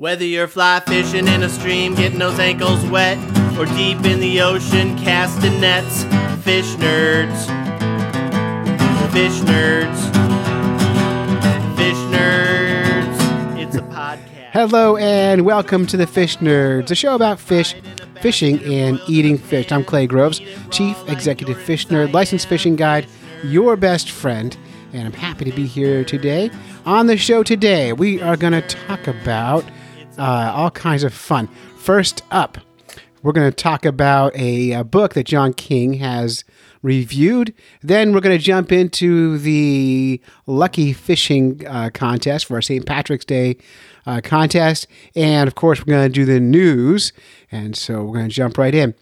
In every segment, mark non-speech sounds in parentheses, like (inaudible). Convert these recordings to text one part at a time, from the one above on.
Whether you're fly fishing in a stream, getting those ankles wet, or deep in the ocean casting nets, fish nerds. Fish nerds. Fish nerds. It's a podcast. Hello and welcome to the Fish Nerds, a show about fish, fishing, and eating fish. I'm Clay Groves, Chief Executive Fish Nerd, licensed fishing guide, your best friend, and I'm happy to be here today. On the show today, we are going to talk about uh, all kinds of fun. First up, we're going to talk about a, a book that John King has reviewed. Then we're going to jump into the lucky fishing uh, contest for our St. Patrick's Day uh, contest. And of course, we're going to do the news. And so we're going to jump right in.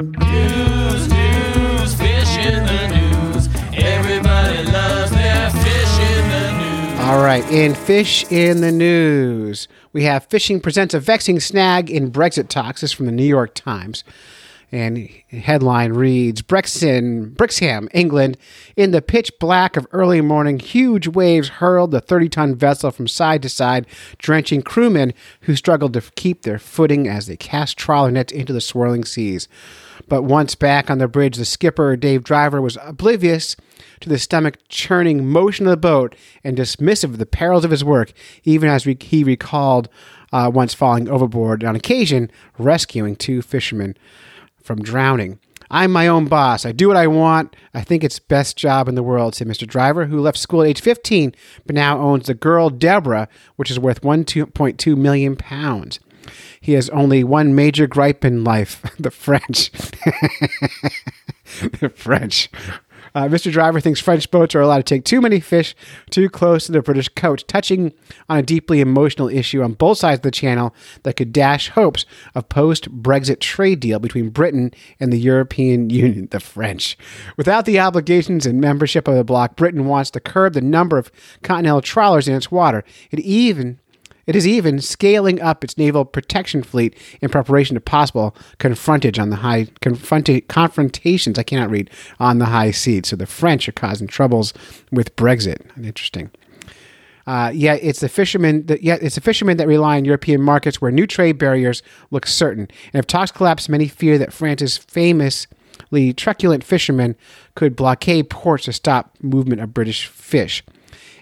News, news, fish in the news. Everybody loves their fish in the news. All right, in Fish in the News, we have Fishing presents a vexing snag in Brexit talks. This is from the New York Times. And headline reads Brexit, Brixham, England. In the pitch black of early morning, huge waves hurled the 30 ton vessel from side to side, drenching crewmen who struggled to keep their footing as they cast trawler nets into the swirling seas. But once back on the bridge, the skipper, Dave Driver, was oblivious to the stomach churning motion of the boat and dismissive of the perils of his work, even as re- he recalled uh, once falling overboard, on occasion rescuing two fishermen from drowning. I'm my own boss. I do what I want. I think it's best job in the world, said Mr. Driver, who left school at age 15, but now owns the Girl Deborah, which is worth 1.2 million pounds. He has only one major gripe in life (laughs) the French. (laughs) the French. Uh, Mr. Driver thinks French boats are allowed to take too many fish too close to the British coast, touching on a deeply emotional issue on both sides of the channel that could dash hopes of post Brexit trade deal between Britain and the European (laughs) Union, the French. Without the obligations and membership of the bloc, Britain wants to curb the number of continental trawlers in its water. It even it is even scaling up its naval protection fleet in preparation to possible confrontage on the high confronta- confrontations. I cannot read on the high seas. So the French are causing troubles with Brexit. Interesting. Uh, yeah, it's the fishermen. That, yeah, it's the fishermen that rely on European markets where new trade barriers look certain. And if talks collapse, many fear that France's famously truculent fishermen could blockade ports to stop movement of British fish.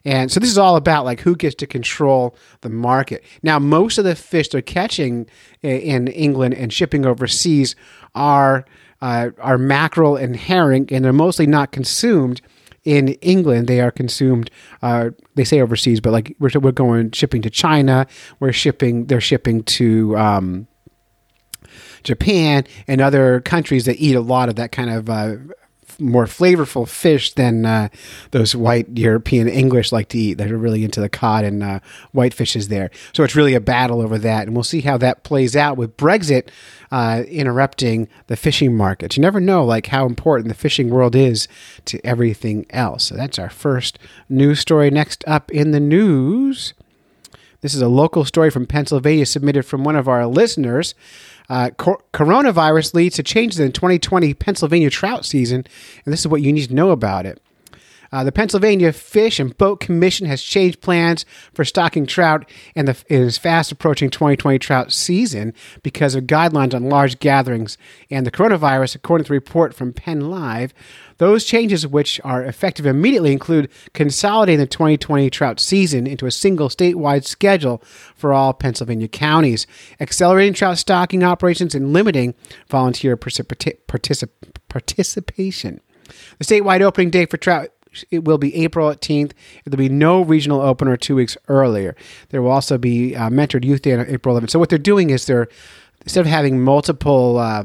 And so this is all about like who gets to control the market. Now, most of the fish they're catching in England and shipping overseas are uh, are mackerel and herring, and they're mostly not consumed in England. They are consumed. Uh, they say overseas, but like we're we're going shipping to China. We're shipping. They're shipping to. Um, Japan and other countries that eat a lot of that kind of uh, more flavorful fish than uh, those white European English like to eat. They're really into the cod and uh, white fishes there. So it's really a battle over that, and we'll see how that plays out with Brexit uh, interrupting the fishing markets. You never know, like how important the fishing world is to everything else. So that's our first news story. Next up in the news. This is a local story from Pennsylvania submitted from one of our listeners. Uh, cor- coronavirus leads to changes in 2020 Pennsylvania trout season, and this is what you need to know about it. Uh, the Pennsylvania Fish and Boat Commission has changed plans for stocking trout and the, it is fast approaching 2020 trout season because of guidelines on large gatherings and the coronavirus, according to a report from Penn Live. Those changes, which are effective immediately, include consolidating the 2020 trout season into a single statewide schedule for all Pennsylvania counties, accelerating trout stocking operations, and limiting volunteer particip- participation. The statewide opening date for trout it will be April 18th. There'll be no regional opener two weeks earlier. There will also be uh, mentored youth day on April 11th. So what they're doing is they're instead of having multiple uh,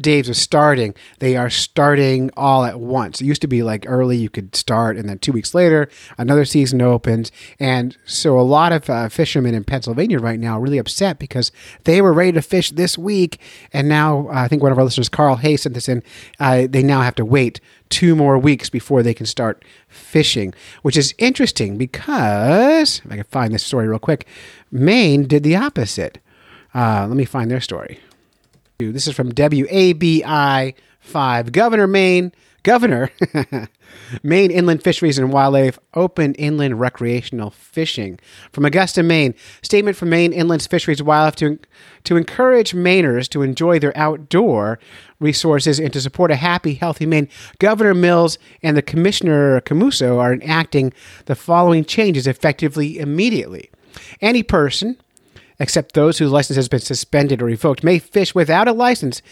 days of starting, they are starting all at once. It used to be like early you could start, and then two weeks later another season opens. And so a lot of uh, fishermen in Pennsylvania right now are really upset because they were ready to fish this week, and now uh, I think one of our listeners, Carl Hay, sent this in. Uh, they now have to wait two more weeks before they can start fishing, which is interesting because if I can find this story real quick, Maine did the opposite. Uh, let me find their story. This is from WABI 5. Governor Maine, Governor, (laughs) Maine Inland Fisheries and Wildlife open inland recreational fishing. From Augusta, Maine, statement from Maine Inland Fisheries and Wildlife to, to encourage Mainers to enjoy their outdoor resources and to support a happy, healthy Maine. Governor Mills and the Commissioner Camuso are enacting the following changes effectively immediately. Any person except those whose license has been suspended or revoked, may fish without a license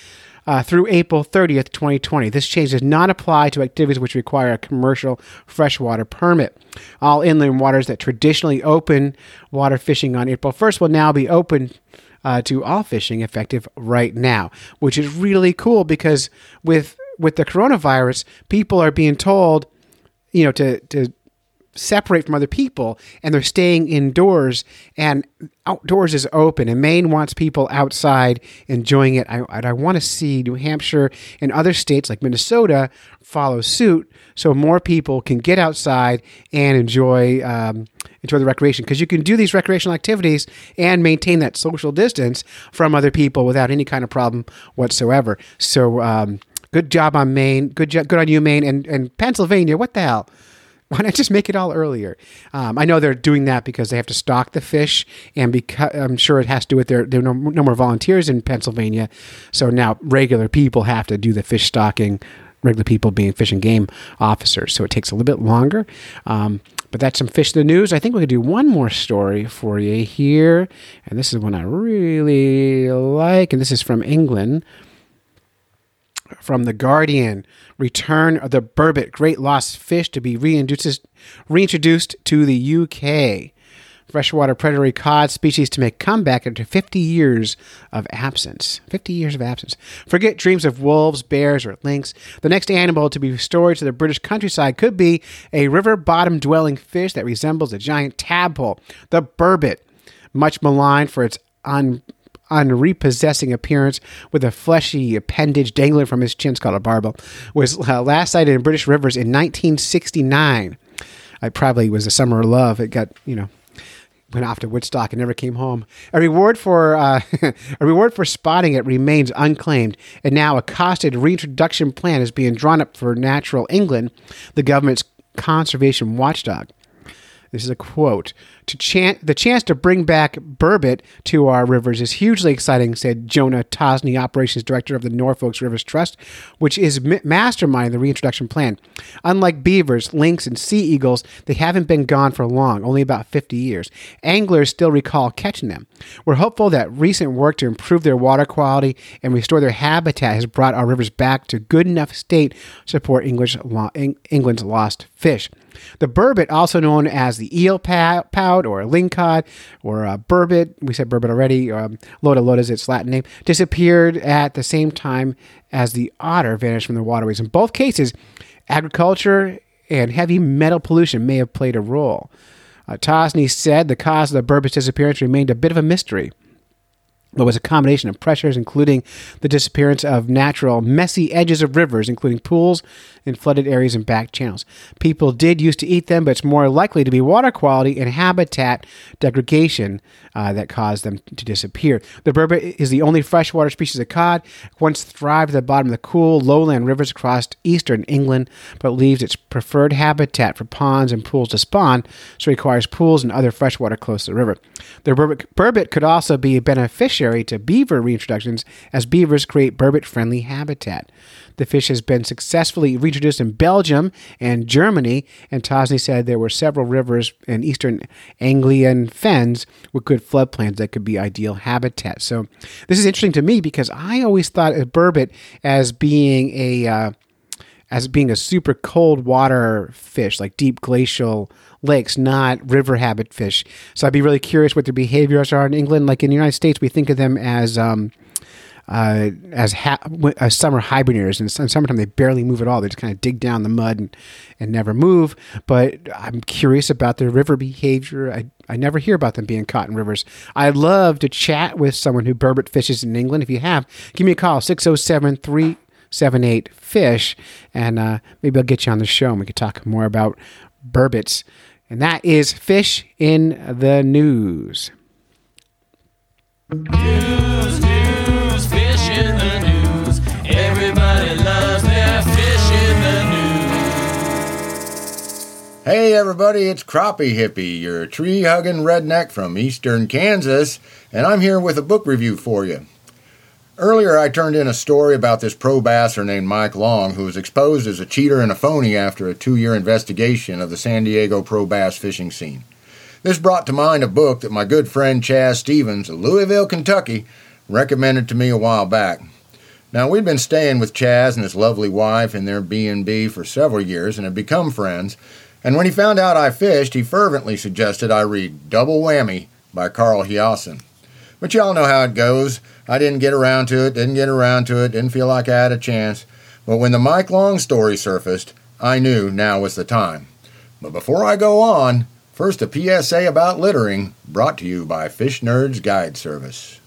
uh, through April 30th, 2020. This change does not apply to activities which require a commercial freshwater permit. All inland waters that traditionally open water fishing on April 1st will now be open uh, to all fishing effective right now, which is really cool because with with the coronavirus, people are being told, you know, to to separate from other people and they're staying indoors and outdoors is open and Maine wants people outside enjoying it. I, I want to see New Hampshire and other states like Minnesota follow suit so more people can get outside and enjoy um, enjoy the recreation because you can do these recreational activities and maintain that social distance from other people without any kind of problem whatsoever. So um, good job on Maine. Good job, good on you, Maine and and Pennsylvania. What the hell? Why not just make it all earlier? Um, I know they're doing that because they have to stock the fish, and because I'm sure it has to do with their there are no, no more volunteers in Pennsylvania, so now regular people have to do the fish stocking. Regular people being fish and game officers, so it takes a little bit longer. Um, but that's some fish in the news. I think we could do one more story for you here, and this is one I really like, and this is from England from The Guardian Return of the Burbot, Great Lost Fish to be reintroduced, to the UK. Freshwater predatory cod species to make comeback after 50 years of absence. 50 years of absence. Forget dreams of wolves, bears, or lynx. The next animal to be restored to the British countryside could be a river bottom dwelling fish that resembles a giant tadpole, the burbot, much maligned for its un unrepossessing appearance with a fleshy appendage dangling from his chin, called a barbel, was uh, last sighted in British rivers in 1969. I probably was the summer of love. It got, you know, went off to Woodstock and never came home. A reward for uh, (laughs) a reward for spotting it remains unclaimed, and now a costed reintroduction plan is being drawn up for Natural England, the government's conservation watchdog. This is a quote. To the chance to bring back burbot to our rivers is hugely exciting, said Jonah Tosney, operations director of the Norfolk Rivers Trust, which is masterminding the reintroduction plan. Unlike beavers, lynx, and sea eagles, they haven't been gone for long, only about 50 years. Anglers still recall catching them. We're hopeful that recent work to improve their water quality and restore their habitat has brought our rivers back to good enough state to support English England's lost fish. The burbot, also known as the eel pout or lingcod or uh, burbot, we said burbot already, um, lota lota is its Latin name, disappeared at the same time as the otter vanished from the waterways. In both cases, agriculture and heavy metal pollution may have played a role. Uh, Tosney said the cause of the burbot's disappearance remained a bit of a mystery but was a combination of pressures, including the disappearance of natural, messy edges of rivers, including pools and flooded areas and back channels. People did used to eat them, but it's more likely to be water quality and habitat degradation uh, that caused them to disappear. The burbot is the only freshwater species of cod. Once thrived at the bottom of the cool lowland rivers across eastern England, but leaves its preferred habitat for ponds and pools to spawn, so requires pools and other freshwater close to the river. The burbot, burbot could also be a beneficiary to beaver reintroductions as beavers create burbot friendly habitat. The fish has been successfully reintroduced in Belgium and Germany, and Tosney said there were several rivers in eastern Anglian fens with good floodplains that could be ideal habitat. So this is interesting to me because I always thought of burbot as being a uh, as being a super cold water fish, like deep glacial lakes, not river habit fish. So I'd be really curious what their behaviors are in England. Like in the United States, we think of them as um, uh, as, ha- as summer hibernators. And in summertime, they barely move at all. They just kind of dig down the mud and, and never move. But I'm curious about their river behavior. I, I never hear about them being caught in rivers. I'd love to chat with someone who burbot fishes in England. If you have, give me a call, 607 378 fish and uh, maybe I'll get you on the show and we could talk more about burbots. And that is Fish in the News. News, news, fish in the news. Everybody loves their fish in the news. Hey, everybody, it's Crappie Hippie, your tree hugging redneck from eastern Kansas, and I'm here with a book review for you. Earlier, I turned in a story about this pro basser named Mike Long who was exposed as a cheater and a phony after a two year investigation of the San Diego pro bass fishing scene. This brought to mind a book that my good friend Chaz Stevens of Louisville, Kentucky, recommended to me a while back. Now, we'd been staying with Chaz and his lovely wife in their B&B for several years and had become friends, and when he found out I fished, he fervently suggested I read Double Whammy by Carl Hiaasen. But y'all know how it goes. I didn't get around to it, didn't get around to it, didn't feel like I had a chance. But when the Mike Long story surfaced, I knew now was the time. But before I go on, first a PSA about littering, brought to you by Fish Nerds Guide Service.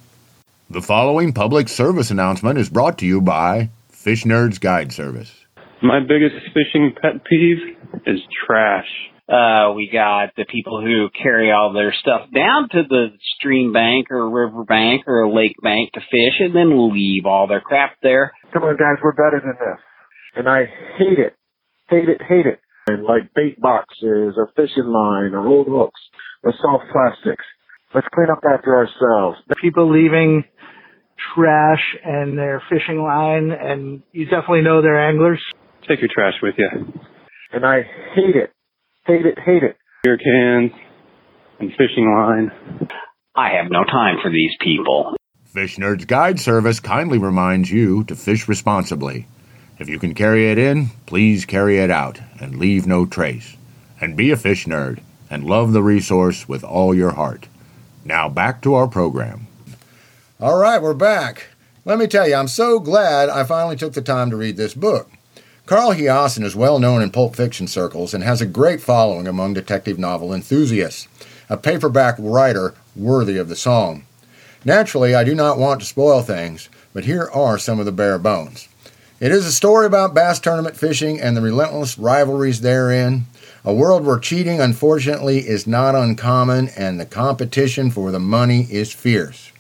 The following public service announcement is brought to you by Fish Nerds Guide Service. My biggest fishing pet peeve is trash. Uh, we got the people who carry all their stuff down to the stream bank or river bank or lake bank to fish and then leave all their crap there. Come on, guys, we're better than this. And I hate it. Hate it, hate it. And like bait boxes or fishing line or old hooks or soft plastics. Let's clean up after ourselves. people leaving trash and their fishing line, and you definitely know they're anglers. Take your trash with you. And I hate it. Hate it, hate it. Beer cans and fishing line. I have no time for these people. Fish Nerds Guide Service kindly reminds you to fish responsibly. If you can carry it in, please carry it out and leave no trace. And be a fish nerd and love the resource with all your heart. Now back to our program. All right, we're back. Let me tell you, I'm so glad I finally took the time to read this book. Carl Hiaasen is well known in pulp fiction circles and has a great following among detective novel enthusiasts, a paperback writer worthy of the song. Naturally, I do not want to spoil things, but here are some of the bare bones. It is a story about bass tournament fishing and the relentless rivalries therein, a world where cheating, unfortunately, is not uncommon and the competition for the money is fierce.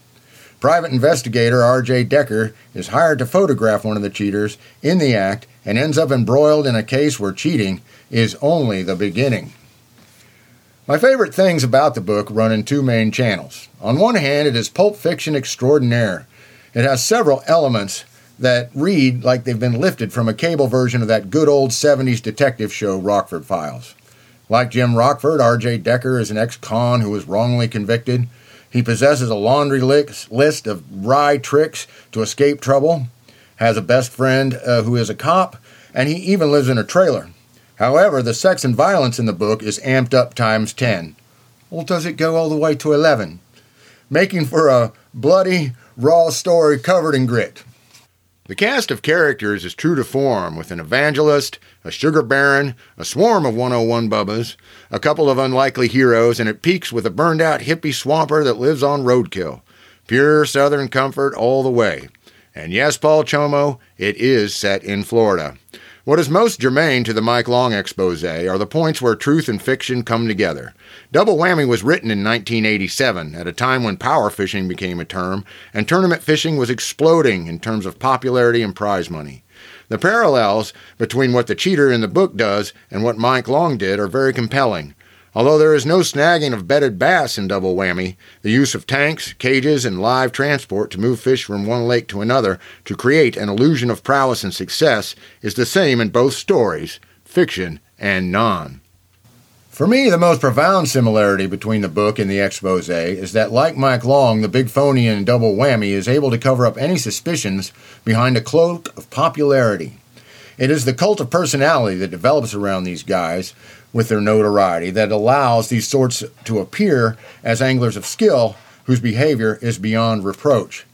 Private investigator R.J. Decker is hired to photograph one of the cheaters in the act and ends up embroiled in a case where cheating is only the beginning. My favorite things about the book run in two main channels. On one hand, it is pulp fiction extraordinaire. It has several elements that read like they've been lifted from a cable version of that good old 70s detective show, Rockford Files. Like Jim Rockford, R.J. Decker is an ex con who was wrongly convicted. He possesses a laundry list of wry tricks to escape trouble, has a best friend uh, who is a cop, and he even lives in a trailer. However, the sex and violence in the book is amped up times 10. Or does it go all the way to 11? Making for a bloody, raw story covered in grit. The cast of characters is true to form, with an evangelist, a sugar baron, a swarm of 101 bubbas, a couple of unlikely heroes, and it peaks with a burned out hippie swamper that lives on roadkill. Pure southern comfort all the way. And yes, Paul Chomo, it is set in Florida. What is most germane to the Mike Long expose are the points where truth and fiction come together. Double Whammy was written in 1987, at a time when power fishing became a term, and tournament fishing was exploding in terms of popularity and prize money. The parallels between what the cheater in the book does and what Mike Long did are very compelling. Although there is no snagging of bedded bass in Double Whammy, the use of tanks, cages, and live transport to move fish from one lake to another to create an illusion of prowess and success is the same in both stories, fiction and non. For me, the most profound similarity between the book and the expose is that, like Mike Long, the big phony in Double Whammy is able to cover up any suspicions behind a cloak of popularity. It is the cult of personality that develops around these guys with their notoriety that allows these sorts to appear as anglers of skill whose behavior is beyond reproach.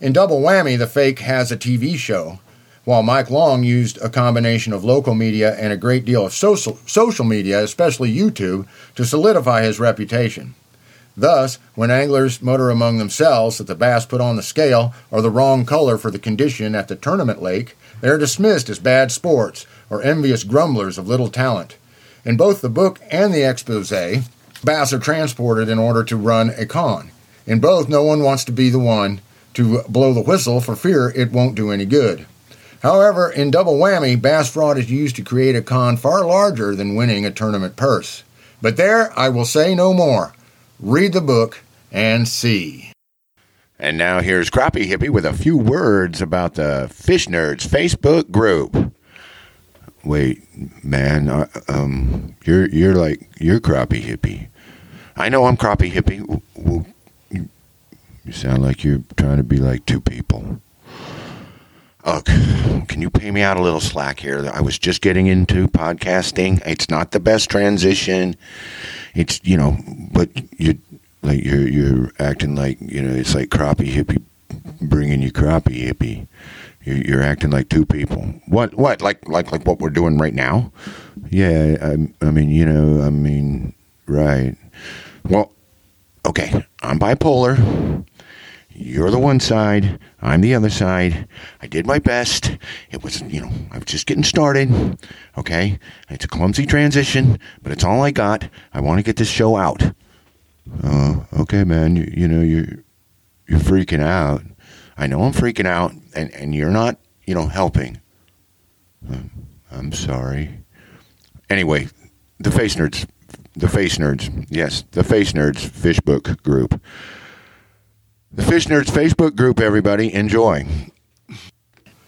In Double Whammy, the fake has a TV show, while Mike Long used a combination of local media and a great deal of social, social media, especially YouTube, to solidify his reputation. Thus, when anglers mutter among themselves that the bass put on the scale are the wrong color for the condition at the tournament lake, they are dismissed as bad sports or envious grumblers of little talent. In both the book and the expose, bass are transported in order to run a con. In both, no one wants to be the one to blow the whistle for fear it won't do any good. However, in Double Whammy, bass fraud is used to create a con far larger than winning a tournament purse. But there, I will say no more. Read the book and see. And now here's Crappie Hippie with a few words about the Fish Nerds Facebook group. Wait, man, um, you're you're like you're Crappie Hippie. I know I'm Crappie Hippie. W- w- you, you sound like you're trying to be like two people. Can you pay me out a little slack here? I was just getting into podcasting. It's not the best transition. It's you know, but you like you're you're acting like you know it's like crappie hippie bringing you crappie hippie. You're, acting like two people. What what like like like what we're doing right now? Yeah, I, I mean you know I mean right. Well, okay, I'm bipolar. You're the one side, I'm the other side. I did my best. It was, you know, I was just getting started. Okay? It's a clumsy transition, but it's all I got. I want to get this show out. Uh, okay, man. You, you know, you're you're freaking out. I know I'm freaking out, and, and you're not, you know, helping. Um, I'm sorry. Anyway, the Face Nerds, the Face Nerds, yes, the Face Nerds Fish Book Group. The Fish Nerds Facebook group, everybody. Enjoy.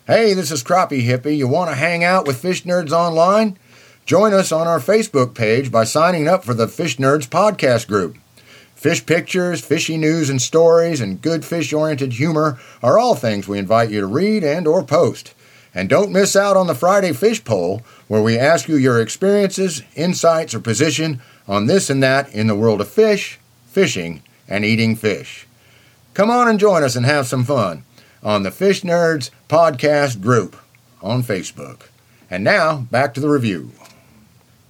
Hey, this is Crappie Hippie. You want to hang out with Fish Nerds online? Join us on our Facebook page by signing up for the Fish Nerds podcast group. Fish pictures, fishy news and stories, and good fish-oriented humor are all things we invite you to read and or post. And don't miss out on the Friday Fish Poll, where we ask you your experiences, insights, or position on this and that in the world of fish, fishing, and eating fish. Come on and join us and have some fun on the Fish Nerds podcast group on Facebook. And now, back to the review.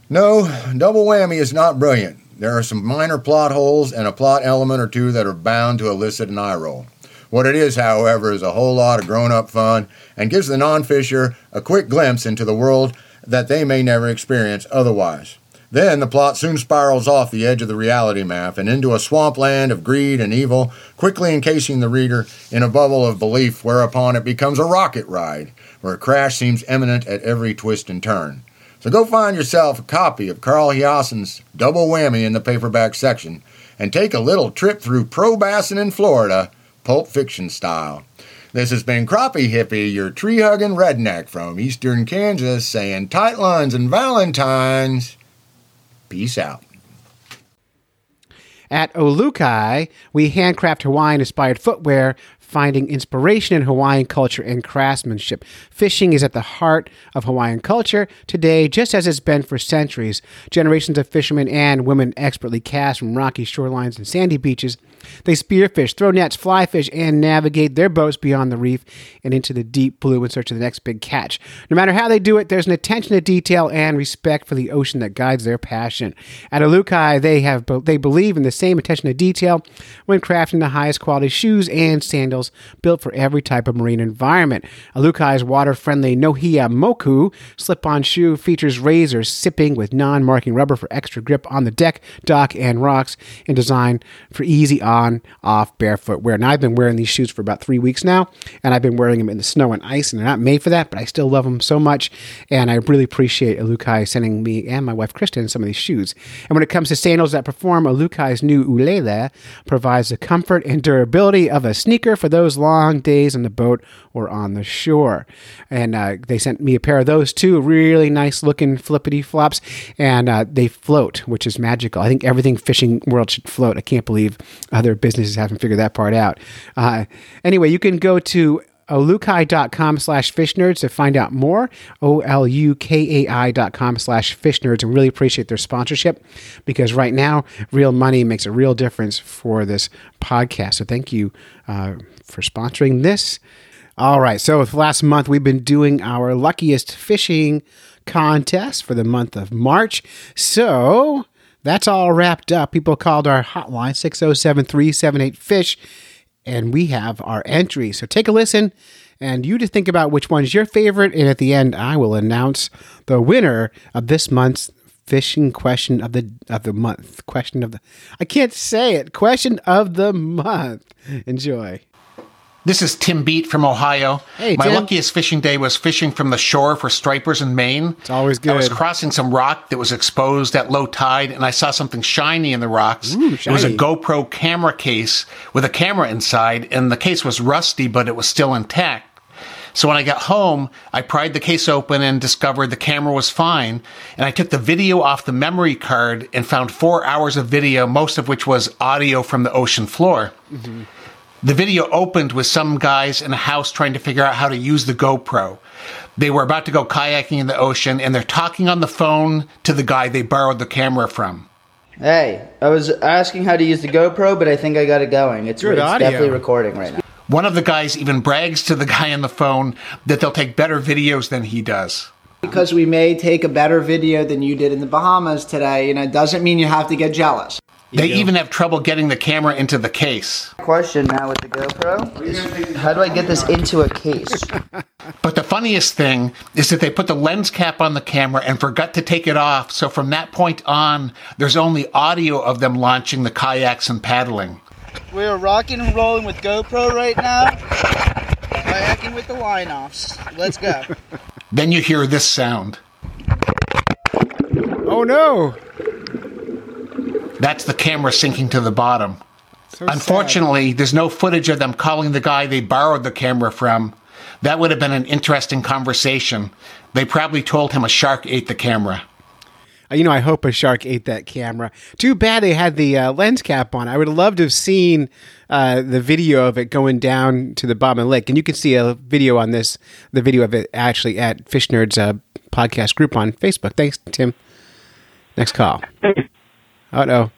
No, Double Whammy is not brilliant. There are some minor plot holes and a plot element or two that are bound to elicit an eye roll. What it is, however, is a whole lot of grown up fun and gives the non fisher a quick glimpse into the world that they may never experience otherwise. Then the plot soon spirals off the edge of the reality map and into a swampland of greed and evil, quickly encasing the reader in a bubble of belief whereupon it becomes a rocket ride, where a crash seems imminent at every twist and turn. So go find yourself a copy of Carl Hiaasen's Double Whammy in the paperback section and take a little trip through Pro Bassin in Florida, Pulp Fiction style. This has been Crappie Hippie, your tree hugging redneck from eastern Kansas, saying tight lines and Valentines. Peace out. At Olukai, we handcraft Hawaiian inspired footwear, finding inspiration in Hawaiian culture and craftsmanship. Fishing is at the heart of Hawaiian culture today, just as it's been for centuries. Generations of fishermen and women expertly cast from rocky shorelines and sandy beaches. They spearfish, throw nets, fly fish, and navigate their boats beyond the reef and into the deep blue in search of the next big catch. No matter how they do it, there's an attention to detail and respect for the ocean that guides their passion. At Olukai, they have they believe in the same attention to detail when crafting the highest quality shoes and sandals built for every type of marine environment. Olukai's water-friendly Nohea Moku slip-on shoe features razors siping with non-marking rubber for extra grip on the deck, dock, and rocks, and designed for easy on, off, barefoot wear. Now, I've been wearing these shoes for about three weeks now, and I've been wearing them in the snow and ice, and they're not made for that, but I still love them so much, and I really appreciate Olukai sending me and my wife Kristen some of these shoes. And when it comes to sandals that perform, Olukai's new Ulele provides the comfort and durability of a sneaker for those long days on the boat or on the shore. And uh, they sent me a pair of those too, really nice looking flippity flops, and uh, they float, which is magical. I think everything fishing world should float. I can't believe other businesses haven't figured that part out. Uh, anyway, you can go to olukai.com slash fish nerds to find out more. O-L-U-K-A-I dot com slash fish nerds and really appreciate their sponsorship because right now real money makes a real difference for this podcast. So thank you uh, for sponsoring this. All right. So last month we've been doing our luckiest fishing contest for the month of March. So that's all wrapped up. People called our hotline 607 378 fish and we have our entry. So take a listen and you just think about which one's your favorite. And at the end, I will announce the winner of this month's fishing question of the of the month. Question of the I can't say it. Question of the month. Enjoy. This is Tim Beat from Ohio. Hey, My Tim. luckiest fishing day was fishing from the shore for stripers in Maine. It's always good. I was crossing some rock that was exposed at low tide, and I saw something shiny in the rocks. Ooh, It was a. GoPro camera case with a camera inside, and the case was rusty, but it was still intact. So when I got home, I pried the case open and discovered the camera was fine. And I took the video off the memory card and found four hours of video, most of which was audio from the ocean floor. Mm-hmm. The video opened with some guys in a house trying to figure out how to use the GoPro. They were about to go kayaking in the ocean and they're talking on the phone to the guy they borrowed the camera from. Hey, I was asking how to use the GoPro, but I think I got it going. It's, Good it's definitely recording right now. One of the guys even brags to the guy on the phone that they'll take better videos than he does. Because we may take a better video than you did in the Bahamas today, and it doesn't mean you have to get jealous. They even have trouble getting the camera into the case. Question now with the GoPro is how do I get this into a case? (laughs) But the funniest thing is that they put the lens cap on the camera and forgot to take it off. So from that point on, there's only audio of them launching the kayaks and paddling. We're rocking and rolling with GoPro right now. Kayaking with the line offs. Let's go. (laughs) Then you hear this sound. Oh no! That's the camera sinking to the bottom. So sad. Unfortunately, there's no footage of them calling the guy they borrowed the camera from. That would have been an interesting conversation. They probably told him a shark ate the camera. Uh, You know, I hope a shark ate that camera. Too bad they had the uh, lens cap on. I would have loved to have seen uh, the video of it going down to the bottom of the lake. And you can see a video on this, the video of it actually at Fish Nerds uh, podcast group on Facebook. Thanks, Tim. Next call. Oh no.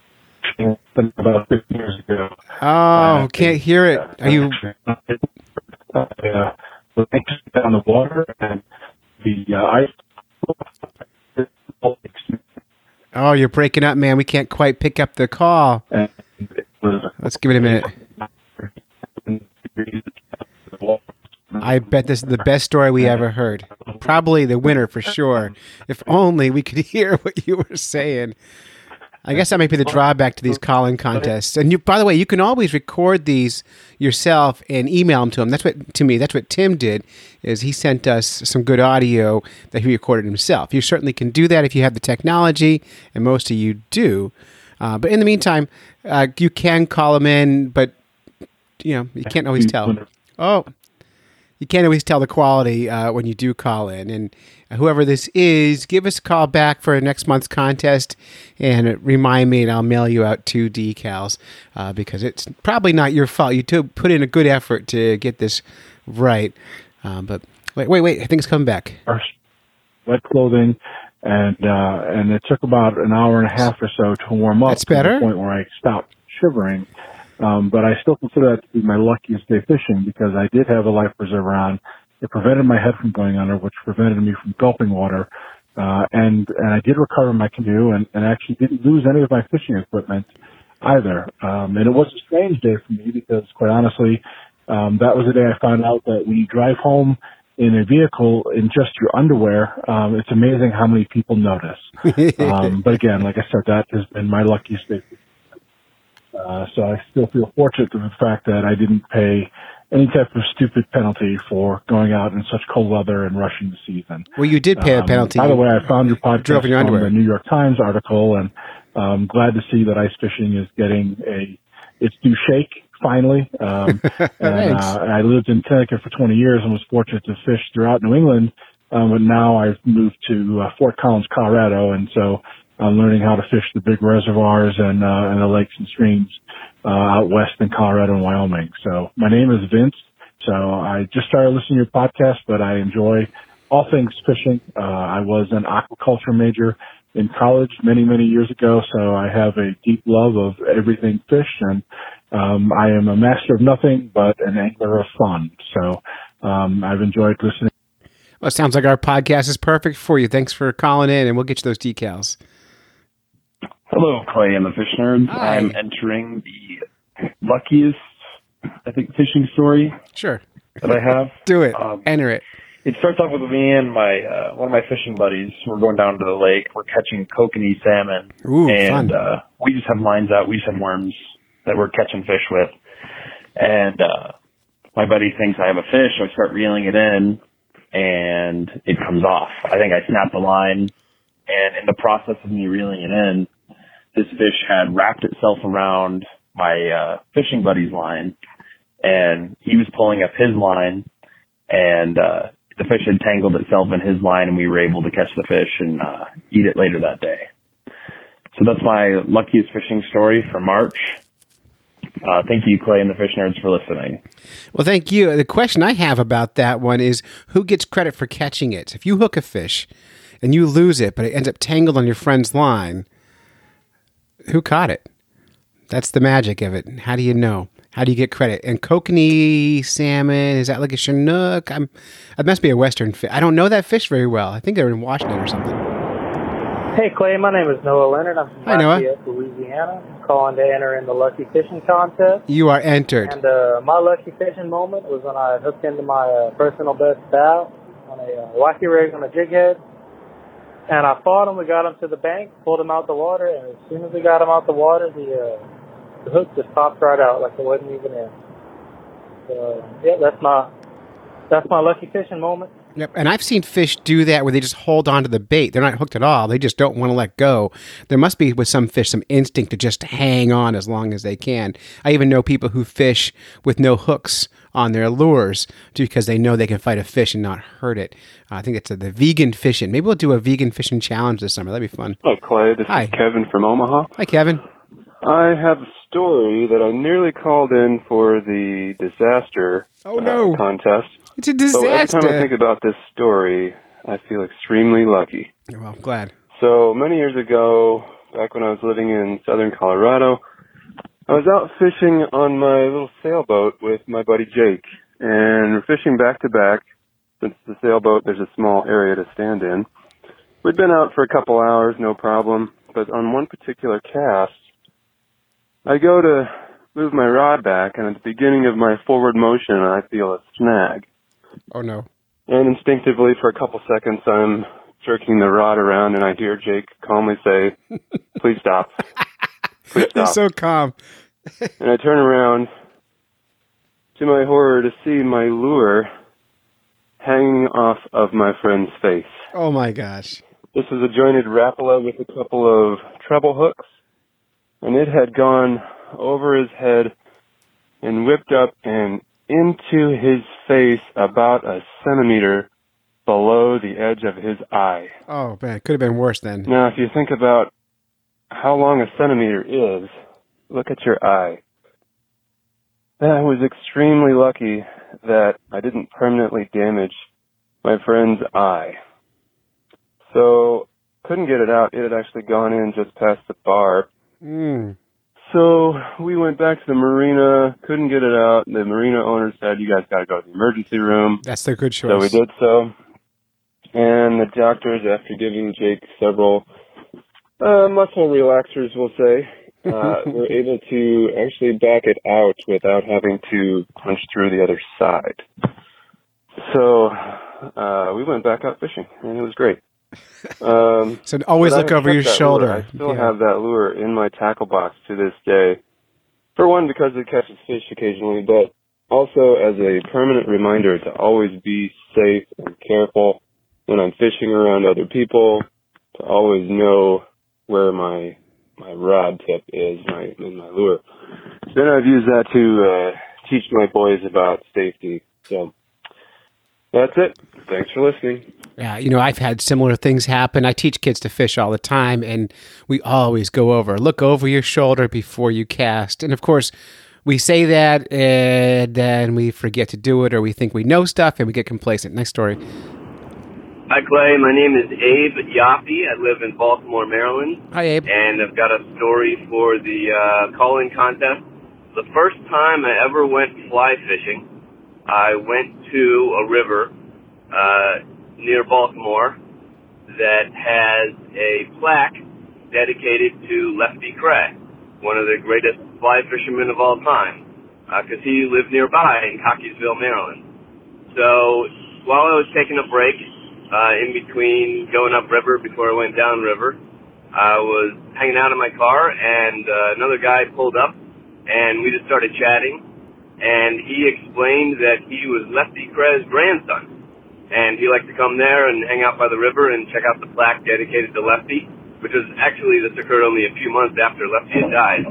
About 50 years ago. Oh, can't hear it. Are you? Uh, was down the water and the uh, ice. Oh, you're breaking up, man. We can't quite pick up the call. And it was Let's give it a minute. I bet this is the best story we ever heard. Probably the winner for sure. If only we could (laughs) hear what you were saying. I guess that might be the drawback to these calling contests. And you, by the way, you can always record these yourself and email them to him. That's what to me. That's what Tim did. Is he sent us some good audio that he recorded himself. You certainly can do that if you have the technology, and most of you do. Uh, but in the meantime, uh, you can call him in, but you know you can't always tell. Oh, you can't always tell the quality uh, when you do call in. And whoever this is, give us a call back for next month's contest and remind me, and I'll mail you out two decals uh, because it's probably not your fault. You took put in a good effort to get this right. Um, but wait, wait, wait! I think it's coming back. our wet clothing, and uh, and it took about an hour and a half or so to warm up. That's To better. the point where I stopped shivering. Um, but I still consider that to be my luckiest day fishing because I did have a life preserver on. It prevented my head from going under, which prevented me from gulping water. Uh, and, and I did recover my canoe and, and actually didn't lose any of my fishing equipment either. Um, and it was a strange day for me because quite honestly, um, that was the day I found out that when you drive home in a vehicle in just your underwear, um, it's amazing how many people notice. (laughs) um, but again, like I said, that has been my luckiest day. Uh, so I still feel fortunate with the fact that I didn't pay any type of stupid penalty for going out in such cold weather and rushing the season. Well, you did pay a Um, penalty. By the way, I found your podcast drove in your from underwear. the New York Times article, and I'm glad to see that ice fishing is getting a its due shake finally. Um, (laughs) and uh, I lived in Connecticut for 20 years and was fortunate to fish throughout New England. Um, but now I've moved to uh, Fort Collins, Colorado, and so I'm learning how to fish the big reservoirs and uh, and the lakes and streams uh, out west in Colorado and Wyoming. So my name is Vince. So I just started listening to your podcast, but I enjoy all things fishing. Uh, I was an aquaculture major in college many, many years ago, so I have a deep love of everything fish, and um, I am a master of nothing but an angler of fun. So um, I've enjoyed listening. Well, it sounds like our podcast is perfect for you. Thanks for calling in, and we'll get you those decals. Hello, Clay and the Fish Nerds. Hi. I'm entering the luckiest, I think, fishing story Sure. that I have. (laughs) Do it. Um, Enter it. It starts off with me and my uh, one of my fishing buddies. We're going down to the lake. We're catching kokanee salmon, Ooh, and fun. uh, we just have lines out. We just have worms that we're catching fish with, and uh, my buddy thinks I have a fish. So I start reeling it in, and it comes off. I think I snapped the line, and in the process of me reeling it in, this fish had wrapped itself around my uh, fishing buddy's line, and he was pulling up his line, and uh, the fish had tangled itself in his line, and we were able to catch the fish and uh, eat it later that day. So that's my luckiest fishing story for March. Uh, thank you, Clay and the Fish Nerds, for listening. Well, thank you. The question I have about that one is who gets credit for catching it? If you hook a fish and you lose it, but it ends up tangled on your friend's line, who caught it? That's the magic of it. How do you know? How do you get credit? And kokanee salmon, is that like a chinook? I'm, it must be a western fish. I don't know that fish very well. I think they're in Washington or something. Hey Clay, my name is Noah Leonard. I'm from Hi. Lafayette, Louisiana. I'm calling to enter in the Lucky Fishing Contest. You are entered. And uh, my lucky fishing moment was when I hooked into my uh, personal best bow on a uh, wacky rig on a jig head. And I fought him. We got him to the bank, pulled him out the water, and as soon as we got him out the water, the, uh, the hook just popped right out like it wasn't even in. So yeah, that's my that's my lucky fishing moment. Yep. And I've seen fish do that where they just hold on to the bait. They're not hooked at all. They just don't want to let go. There must be with some fish some instinct to just hang on as long as they can. I even know people who fish with no hooks on their lures because they know they can fight a fish and not hurt it. Uh, I think it's uh the vegan fishing. Maybe we'll do a vegan fishing challenge this summer. That'd be fun. Hi, Clay. This Hi. is Kevin from Omaha. Hi, Kevin. I have a story that I nearly called in for the disaster Oh, no. uh, contest. It's a So every time. I think about this story, I feel extremely lucky. Well, I'm glad. So many years ago, back when I was living in southern Colorado, I was out fishing on my little sailboat with my buddy Jake, and we're fishing back to back. Since the sailboat, there's a small area to stand in. We'd been out for a couple hours, no problem, but on one particular cast, I go to move my rod back, and at the beginning of my forward motion, I feel a snag. Oh, no. And instinctively, for a couple seconds, I'm jerking the rod around, and I hear Jake calmly say, (laughs) "Please stop, (laughs) stop." so calm. and I turn around, to my horror, to see my lure hanging off of my friend's face. Oh, my gosh. This is a jointed Rapala with a couple of treble hooks, and it had gone over his head and whipped up and into his face about a centimeter below the edge of his eye. Oh, man. It could have been worse then. Now, if you think about how long a centimeter is, look at your eye. I was extremely lucky that I didn't permanently damage my friend's eye. So, couldn't get it out. It had actually gone in just past the bar. Mm. So we went back to the marina, couldn't get it out. The marina owner said, "You guys got to go to the emergency room." That's the good choice. So we did so, and the doctors, after giving Jake several uh, muscle relaxers, we'll say, (laughs) uh, were able to actually back it out without having to punch through the other side. So uh, we went back out fishing, and it was great. (laughs) Um, So always look over your shoulder. lure. I still Yeah. have that lure in my tackle box to this day. For one, because it catches fish occasionally, but also as a permanent reminder to always be safe and careful when I'm fishing around other people, to always know where my my rod tip is, my in my lure. Then I've used that to uh, teach my boys about safety. So that's it. Thanks for listening. Yeah, you know, I've had similar things happen. I teach kids to fish all the time, and we always go over look over your shoulder before you cast. And of course, we say that, and then we forget to do it, or we think we know stuff, and we get complacent. Next story. Hi, Clay. My name is Abe Yaffe. I live in Baltimore, Maryland. Hi, Abe. And I've got a story for the uh, call-in contest. The first time I ever went fly fishing, I went to a river uh, near Baltimore that has a plaque dedicated to Lefty Kreh, one of the greatest fly fishermen of all time, because he lived nearby in Cockeysville, Maryland. So while I was taking a break uh, in between going upriver before I went downriver, I was hanging out in my car, and uh, another guy pulled up, and we just started chatting. and he explained that he was Lefty Kreh's grandson. And he liked to come there and hang out by the river and check out the plaque dedicated to Lefty, which was actually, this occurred only a few months after Lefty had died.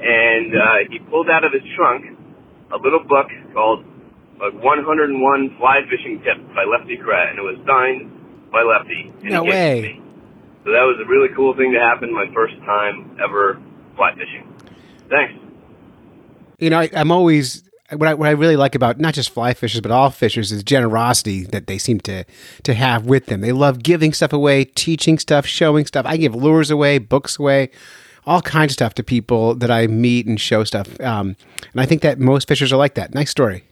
And uh, he pulled out of his trunk a little book called uh, 101 Fly Fishing Tips by Lefty Kreh, and it was signed by Lefty. And No he gave it to way. me. So that was a really cool thing to happen, my first time ever fly fishing. Thanks. You know, I, I'm always what I, what I really like about not just fly fishers but all fishers is generosity that they seem to to have with them. They love giving stuff away, teaching stuff, showing stuff. I give lures away, books away, all kinds of stuff to people that I meet and show stuff. Um, and I think that most fishers are like that. Nice story.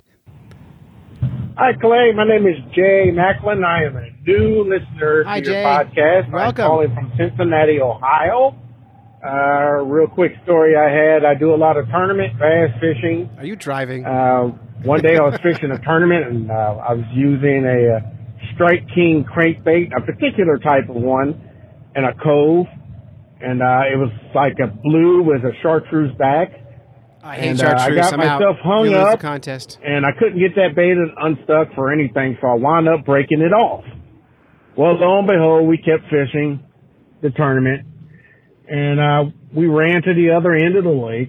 Hi, Clay. My name is Jay Macklin. I am a new listener Hi, to your Jay. podcast. Welcome. I'm calling from Cincinnati, Ohio. Uh, real quick story I had. I do a lot of tournament bass fishing. Are you driving? Uh, one day I was fishing a tournament and uh, I was using a, uh Strike King crankbait, a particular type of one, in a cove. And uh, it was like a blue with a chartreuse back. I hate and, uh, I got I'm out. myself hung You the up contest. and I couldn't get that bait unstuck for anything, so I wound up breaking it off. Well, lo and behold, we kept fishing the tournament, and uh, we ran to the other end of the lake.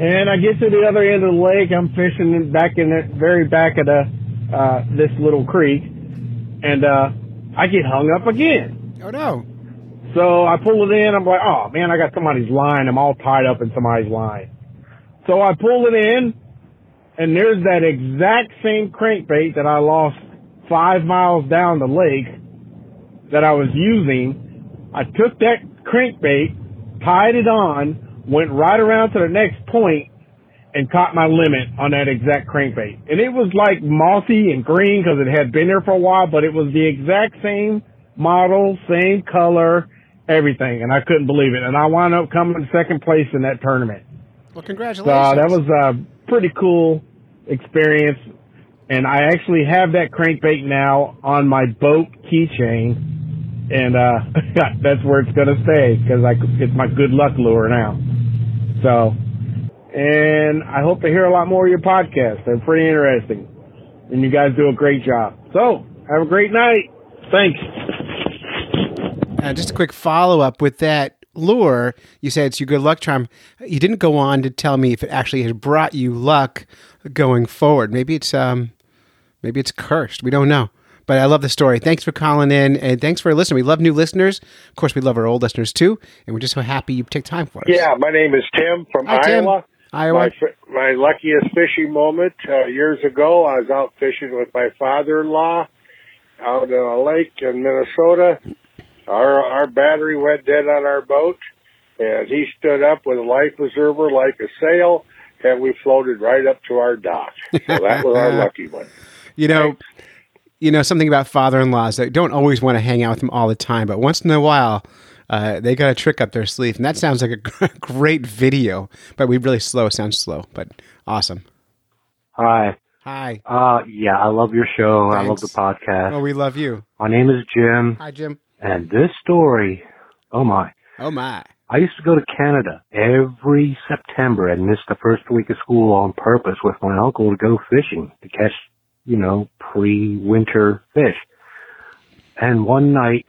And I get to the other end of the lake. I'm fishing back in the very back of the uh, this little creek, and uh, I get hung up again. Oh no! So I pull it in. I'm like, oh man, I got somebody's line. I'm all tied up in somebody's line. So I pull it in, and there's that exact same crankbait that I lost five miles down the lake that I was using. I took that crankbait, tied it on, went right around to the next point, and caught my limit on that exact crankbait. And it was like mossy and green because it had been there for a while, but it was the exact same model, same color, everything. And I couldn't believe it. And I wound up coming second place in that tournament. Well, congratulations. uh, that was a pretty cool experience. And I actually have that crankbait now on my boat keychain. And, uh, (laughs) that's where it's going to stay because it's my good luck lure now. So, and I hope to hear a lot more of your podcasts. They're pretty interesting. And you guys do a great job. So, have a great night. Thanks. Uh, just a quick follow up with that lure. You say it's your good luck charm. You didn't go on to tell me if it actually has brought you luck going forward. Maybe it's um, maybe it's cursed. We don't know. But I love the story. Thanks for calling in and thanks for listening. We love new listeners. Of course, we love our old listeners too. And we're just so happy you take time for us. Yeah, my name is Tim from Hi, Tim. Iowa. Iowa. My, my luckiest fishing moment uh, years ago, I was out fishing with my father-in-law out in a lake in Minnesota. Our our battery went dead on our boat, and he stood up with a life preserver like a sail, and we floated right up to our dock. So that was our (laughs) lucky one. You know, you know something about father-in-laws that don't always want to hang out with them all the time, but once in a while, uh, they got a trick up their sleeve, and that sounds like a (laughs) great video. But we really slow. Sounds slow, but awesome. Hi. Hi. Uh, yeah, I love your show. I love the podcast. Oh, we love you. My name is Jim, Hi, Jim. And this story, oh my. Oh my. I used to go to Canada every September and miss the first week of school on purpose with my uncle to go fishing to catch, you know, pre-winter fish. And one night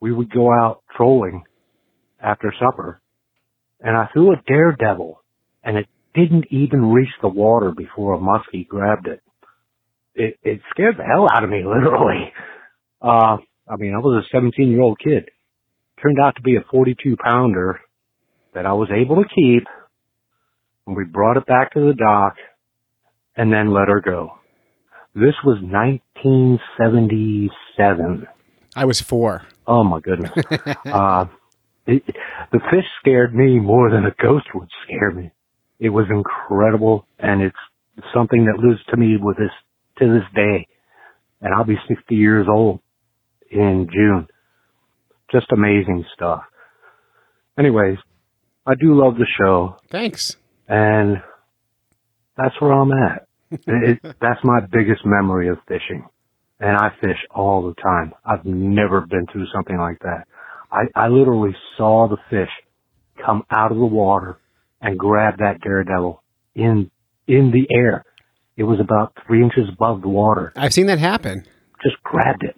we would go out trolling after supper and I threw a daredevil and it didn't even reach the water before a muskie grabbed it. It, it scared the hell out of me, (laughs) literally. Uh, I mean, I was a 17 year old kid turned out to be a 42 pounder that I was able to keep and we brought it back to the dock and then let her go. This was 1977. I was four. Oh my goodness. (laughs) uh, it, the fish scared me more than a ghost would scare me. It was incredible and it's something that lives to me with this, to this day. And I'll be 60 years old in June just amazing stuff. Anyways, I do love the show, Thanks. and that's where I'm at. (laughs) it, that's my biggest memory of fishing, and I fish all the time. I've never been through something like that. I, I literally saw the fish come out of the water and grab that daredevil in in the air. It was about three inches above the water. I've seen that happen. Just grabbed it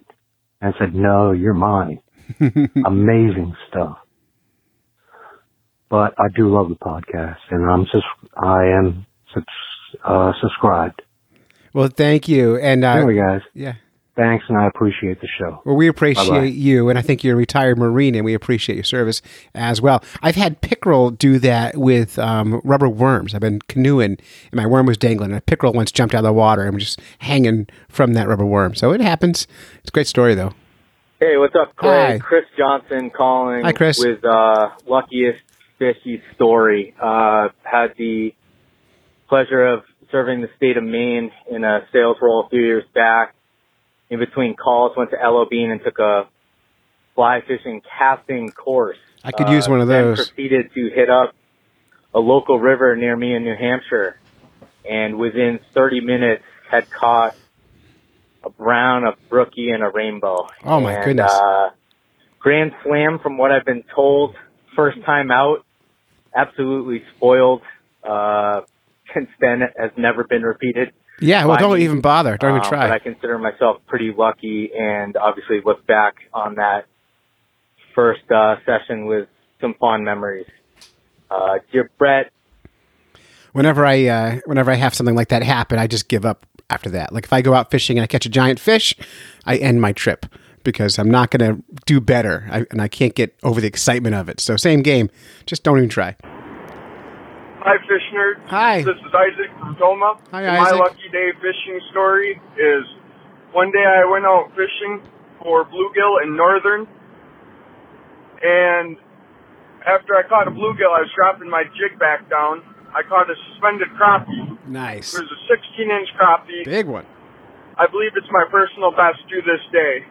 and said, "No, you're mine." (laughs) Amazing stuff. But I do love the podcast, and I'm just, I am uh, subscribed. Well, thank you. And uh, anyway, guys, yeah. Thanks, and I appreciate the show. Well, we appreciate Bye-bye. you, and I think you're a retired Marine, and we appreciate your service as well. I've had pickerel do that with um, rubber worms. I've been canoeing, and my worm was dangling, and a pickerel once jumped out of the water and was just hanging from that rubber worm. So it happens. It's a great story, though. Hey, what's up, Clay? Hi. Chris Johnson calling Hi, Chris. with uh, Luckiest Fishy Story. Uh, had the pleasure of serving the state of Maine in a sales role a few years back. In between calls, went to L.L. Bean and took a fly fishing casting course. I could use one of those. proceeded to hit up a local river near me in New Hampshire, and within 30 minutes had caught a brown, a brookie, and a rainbow. Oh, my And, goodness. Uh, Grand Slam, from what I've been told, first time out, absolutely spoiled. Uh, since then, has never been repeated. Yeah, well, don't me. even bother. Don't even Um, try. But I consider myself pretty lucky, and obviously look back on that first uh, session with some fond memories. Uh, dear Brett, whenever I uh, whenever I have something like that happen, I just give up after that. Like if I go out fishing and I catch a giant fish, I end my trip because I'm not going to do better, I, and I can't get over the excitement of it. So same game, just don't even try. Hi, fish nerds. Hi. This is Isaac from Tomah. Hi, My Isaac. lucky day fishing story is one day I went out fishing for bluegill in northern, and after I caught a bluegill, I was dropping my jig back down. I caught a suspended crappie. Nice. It was a 16 inch crappie. Big one. I believe it's my personal best to this day.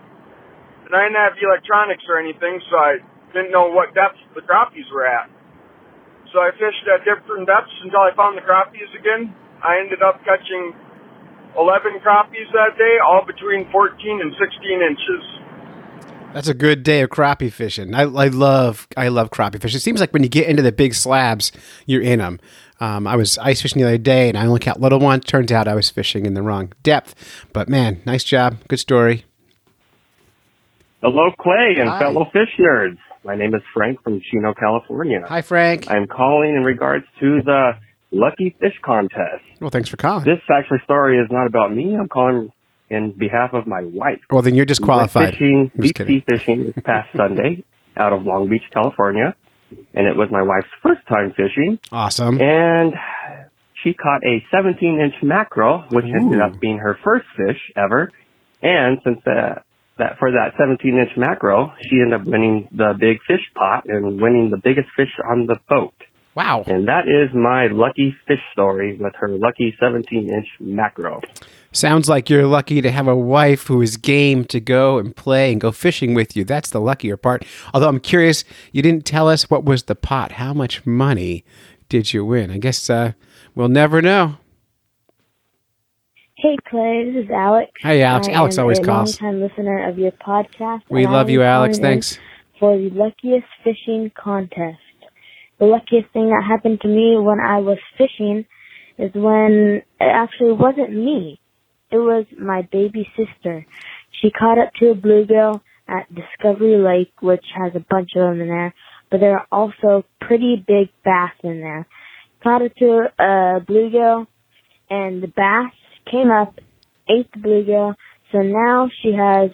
And I didn't have electronics or anything, so I didn't know what depth the crappies were at. So I fished at different depths until I found the crappies again. I ended up catching 11 crappies that day, all between 14 and 16 inches. That's a good day of crappie fishing. I, I love I love crappie fishing. It seems like when you get into the big slabs, you're in them. Um, I was ice fishing the other day, and I only caught little ones. Turns out I was fishing in the wrong depth. But man, nice job, good story. Hello, Clay and Hi. fellow fish nerds. My name is Frank from Chino, California. Hi, Frank. I'm calling in regards to the Lucky Fish Contest. Well, thanks for calling. This actually story is not about me. I'm calling in behalf of my wife. Well, then you're We went disqualified. Fishing, deep sea fishing this past Sunday out of Long Beach, California, and it was my wife's first time fishing. Awesome. And she caught a 17 inch mackerel, which ended up being her first fish ever. And since uh, that for that 17 inch mackerel, she ended up winning the big fish pot and winning the biggest fish on the boat. Wow. And that is my lucky fish story with her lucky 17 inch mackerel. Sounds like you're lucky to have a wife who is game to go and play and go fishing with you. That's the luckier part. Although I'm curious, you didn't tell us what was the pot. How much money did you win? I guess uh, we'll never know. Hey Clay, this is Alex. Hey, Alex. I Alex always a calls. long-time listener of your podcast. We love you, Alex. Thanks. For the luckiest fishing contest. The luckiest thing that happened to me when I was fishing is when it actually wasn't me. It was my baby sister. She caught up to a bluegill at Discovery Lake, which has a bunch of them in there, but there are also pretty big bass in there. Caught up to a bluegill, and the bass came up, ate the bluegill, so now she has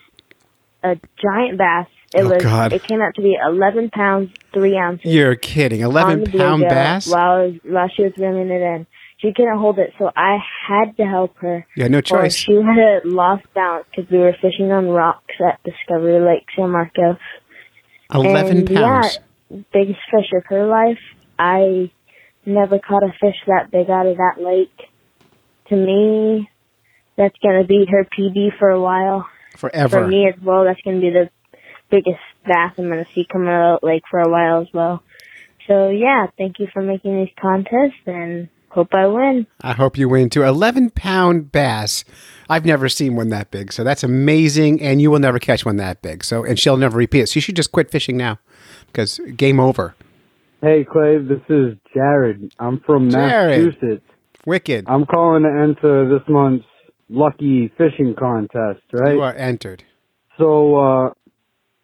a giant bass. It Oh, was God. it came out to be eleven pounds, three ounces. You're kidding. 11 pound bass? While, while she was reeling it in. She couldn't hold it, so I had to help her. Yeah, no choice. she had have lost balance because we were fishing on rocks at Discovery Lake, San Marcos. 11 and pounds. Yeah, biggest fish of her life. I never caught a fish that big out of that lake. To me, that's gonna be her PB for a while. Forever. For me as well, that's gonna be the biggest bass I'm gonna see coming out like, for a while as well. So yeah, thank you for making these contests and hope I win. I hope you win too. 11 pound bass. I've never seen one that big. So that's amazing. And you will never catch one that big. So, and she'll never repeat it. So you should just quit fishing now because game over. Hey, Clay, this is Jared. I'm from Jared. Massachusetts. Wicked. I'm calling to enter this month's lucky fishing contest, right? You are entered. So, uh,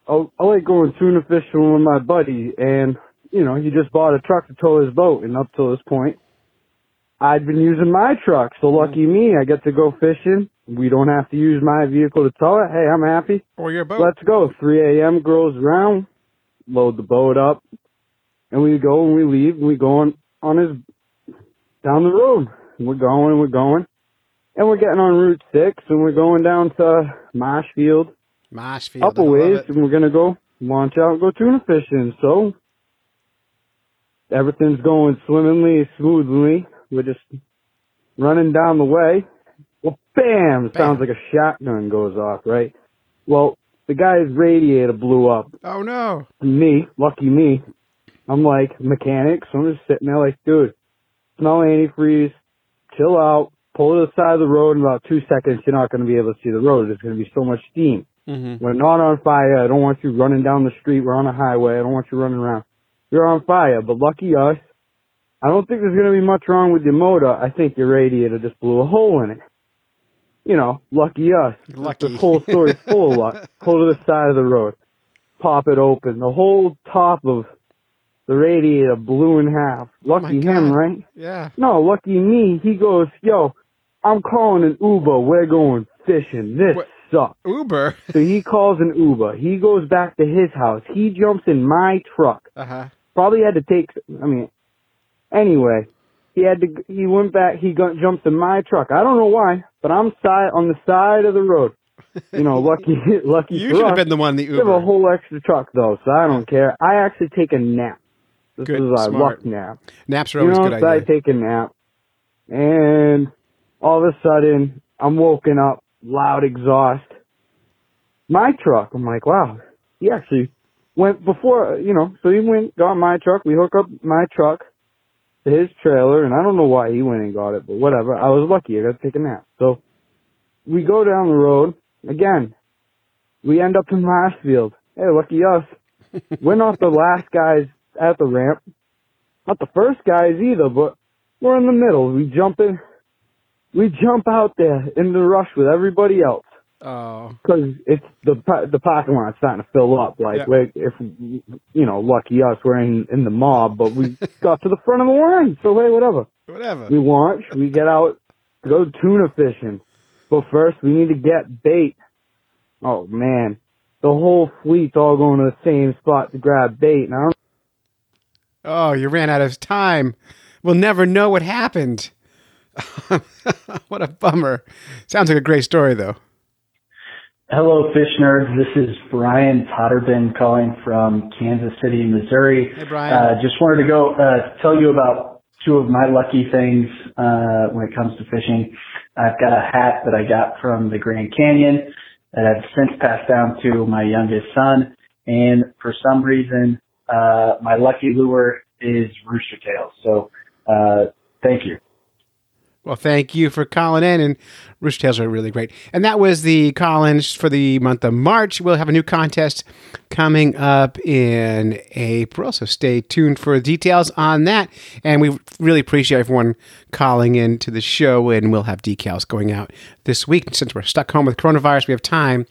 I, I like going tuna fishing with my buddy, and, you know, he just bought a truck to tow his boat, and up till this point, I'd been using my truck, so lucky me, I get to go fishing. We don't have to use my vehicle to tow it. Hey, I'm happy. Or your boat. Let's go. 3 a.m. grows around, load the boat up, and we go and we leave, and we go on, on his, down the road. We're going, we're going, and we're getting on Route 6, and we're going down to Marshfield, Marshfield. up a ways, and we're gonna go launch out and go tuna fishing. So everything's going swimmingly, smoothly. We're just running down the way. Well, bam! Sounds like a shotgun goes off, right? Well, the guy's radiator blew up. Oh no! Me, lucky me. I'm like mechanic, so I'm just sitting there like, dude, smell antifreeze, chill out, pull to the side of the road. In about two seconds, you're not going to be able to see the road. There's going to be so much steam. Mm-hmm. We're not on fire. I don't want you running down the street. We're on a highway. I don't want you running around. You're on fire, but lucky us. I don't think there's going to be much wrong with your motor. I think your radiator just blew a hole in it. You know, lucky us. Lucky. The whole story's full of luck. (laughs) Pull to the side of the road. Pop it open. The whole top of the radiator blew in half. Lucky him, right? Yeah. No, lucky me. He goes, yo, I'm calling an Uber. We're going fishing. This sucks. Uber. So he calls an Uber. He goes back to his house. He jumps in my truck. Uh huh. Probably had to take. I mean, anyway, he had to. He went back. He got, jumps in my truck. I don't know why, but I'm side on the side of the road. You know, lucky, (laughs) lucky. You should have been the one the We have a whole extra truck though, so I don't care. I actually take a nap. This Good, is our smart. luck nap. Naps are You always know, a good so I take a nap, and all of a sudden I'm woken up, loud exhaust. My truck. I'm like, wow. He actually went before, you know. So he went, got my truck. We hook up my truck to his trailer, and I don't know why he went and got it, but whatever. I was lucky. I got to take a nap. So we go down the road again. We end up in Marshfield. Hey, lucky us. (laughs) We're not the last guys at the ramp. Not the first guys either, but we're in the middle. We jump in. We jump out there in the rush with everybody else Oh. because it's the the parking lot's starting to fill up. Like Yeah. we're, if you know, lucky us, we're in in the mob, but we (laughs) got to the front of the line. So hey, whatever. Whatever. We launch. We get out. Go tuna fishing. But first, we need to get bait. Oh man, the whole fleet's all going to the same spot to grab bait. And I don't Oh, you ran out of time. We'll never know what happened. (laughs) what a bummer. Sounds like a great story, though. Hello, Fish Nerd. This is Brian Totterbin calling from Kansas City, Missouri. Hey, Brian. Uh, just wanted to go uh, tell you about two of my lucky things uh, when it comes to fishing. I've got a hat that I got from the Grand Canyon that I've since passed down to my youngest son, and for some reason, uh, my lucky lure is rooster tails. So, uh, thank you. Well, thank you for calling in, and Rooster Tails are really great. And that was the call-ins for the month of March. We'll have a new contest coming up in April, so stay tuned for details on that. And we really appreciate everyone calling in to the show, and we'll have decals going out this week. Since we're stuck home with coronavirus, we have time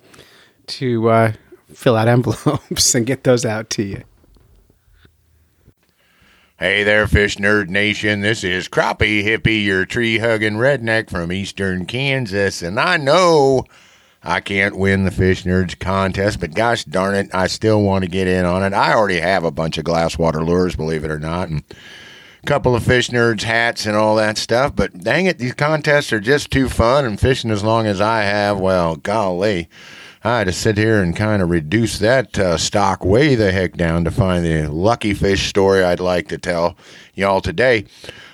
to uh, fill out (laughs) envelopes and get those out to you. Hey there, Fish Nerd Nation. This is Crappie Hippie, your tree hugging redneck from eastern Kansas. And I know I can't win the Fish Nerds contest, but gosh darn it, I still want to get in on it. I already have a bunch of glass water lures, believe it or not, and a couple of Fish Nerds hats and all that stuff. But dang it, these contests are just too fun, and fishing as long as I have, well, golly. I had to sit here and kind of reduce that uh, stock way the heck down to find the lucky fish story I'd like to tell y'all today.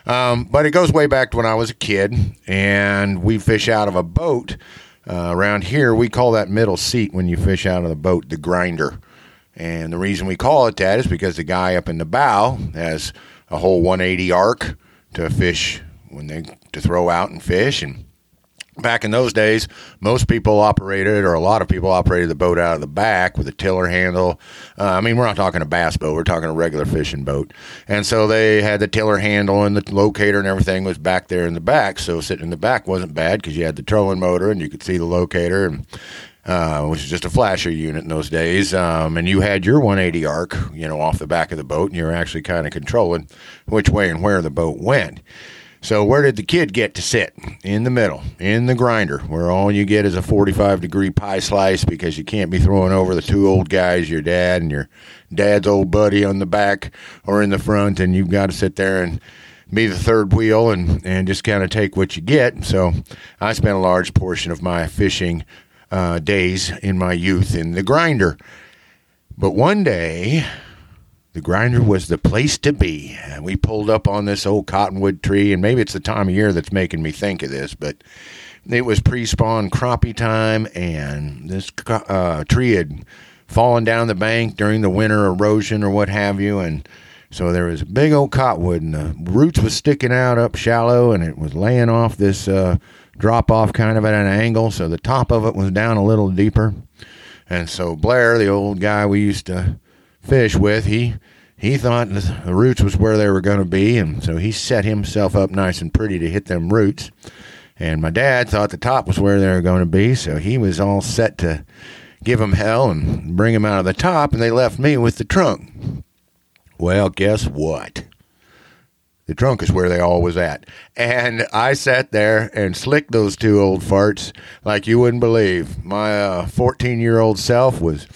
Um, but it goes way back to when I was a kid, and we fish out of a boat. Uh, around here, we call that middle seat when you fish out of the boat the grinder. And the reason we call it that is because the guy up in the bow has a whole 180 arc to fish when they to throw out and fish and back in those days, most people operated, or a lot of people operated the boat out of the back with a tiller handle. Uh, I mean, we're not talking a bass boat; we're talking a regular fishing boat. And so they had the tiller handle and the locator and everything was back there in the back. So sitting in the back wasn't bad because you had the trolling motor and you could see the locator and. Uh, which is just a flasher unit in those days, um, and you had your 180 arc, you know, off the back of the boat, and you were actually kind of controlling which way and where the boat went. So where did the kid get to sit? In the middle, in the grinder, where all you get is a 45 degree pie slice because you can't be throwing over the two old guys, your dad and your dad's old buddy on the back or in the front, and you've got to sit there and be the third wheel and, and just kind of take what you get. So I spent a large portion of my fishing uh, days in my youth in the grinder. But one day, the grinder was the place to be. And we pulled up on this old cottonwood tree, and maybe it's the time of year that's making me think of this, but it was pre spawn crappie time, and this uh, tree had fallen down the bank during the winter erosion or what have you. And so there was a big old cottonwood, and the roots was sticking out up shallow, and it was laying off this. Uh, drop off kind of at an angle, so the top of it was down a little deeper. And so Blair, the old guy we used to fish with, he he thought the roots was where they were going to be, and so he set himself up nice and pretty to hit them roots. And my dad thought the top was where they were going to be, so he was all set to give them hell and bring them out of the top, and they left me with the trunk. Well, guess what? The trunk is where they all was at. And I sat there and slicked those two old farts like you wouldn't believe. My 14 uh, year old self was